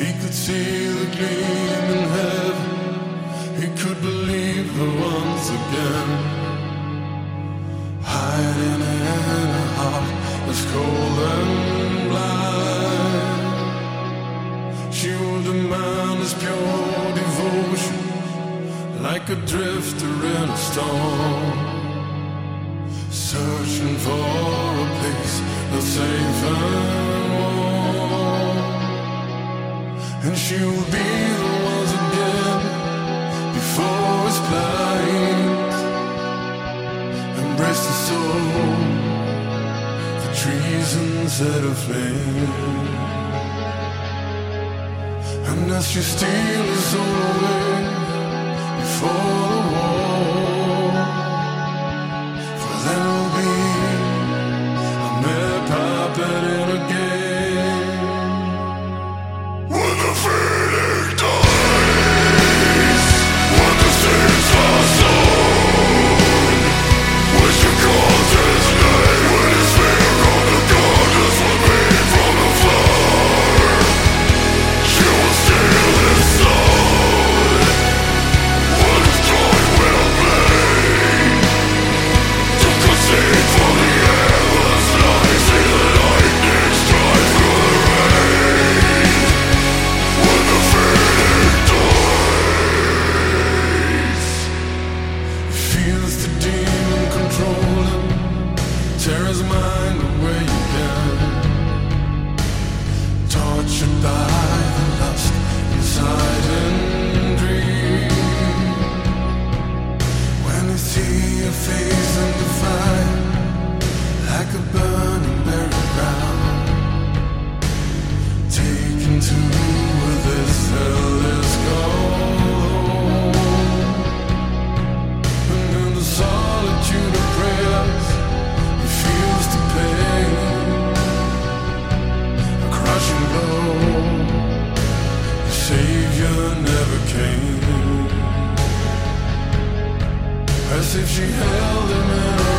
he could see the gleam in heaven, he could believe her once again. Hiding in a heart that's cold and blind, she will demand his pure devotion, like a drifter in a storm, searching for a place that's safe and warm. And she will be the ones again before it's blind. Embrace the soul, the trees and set aflame. And as she steals soul away before if she held him in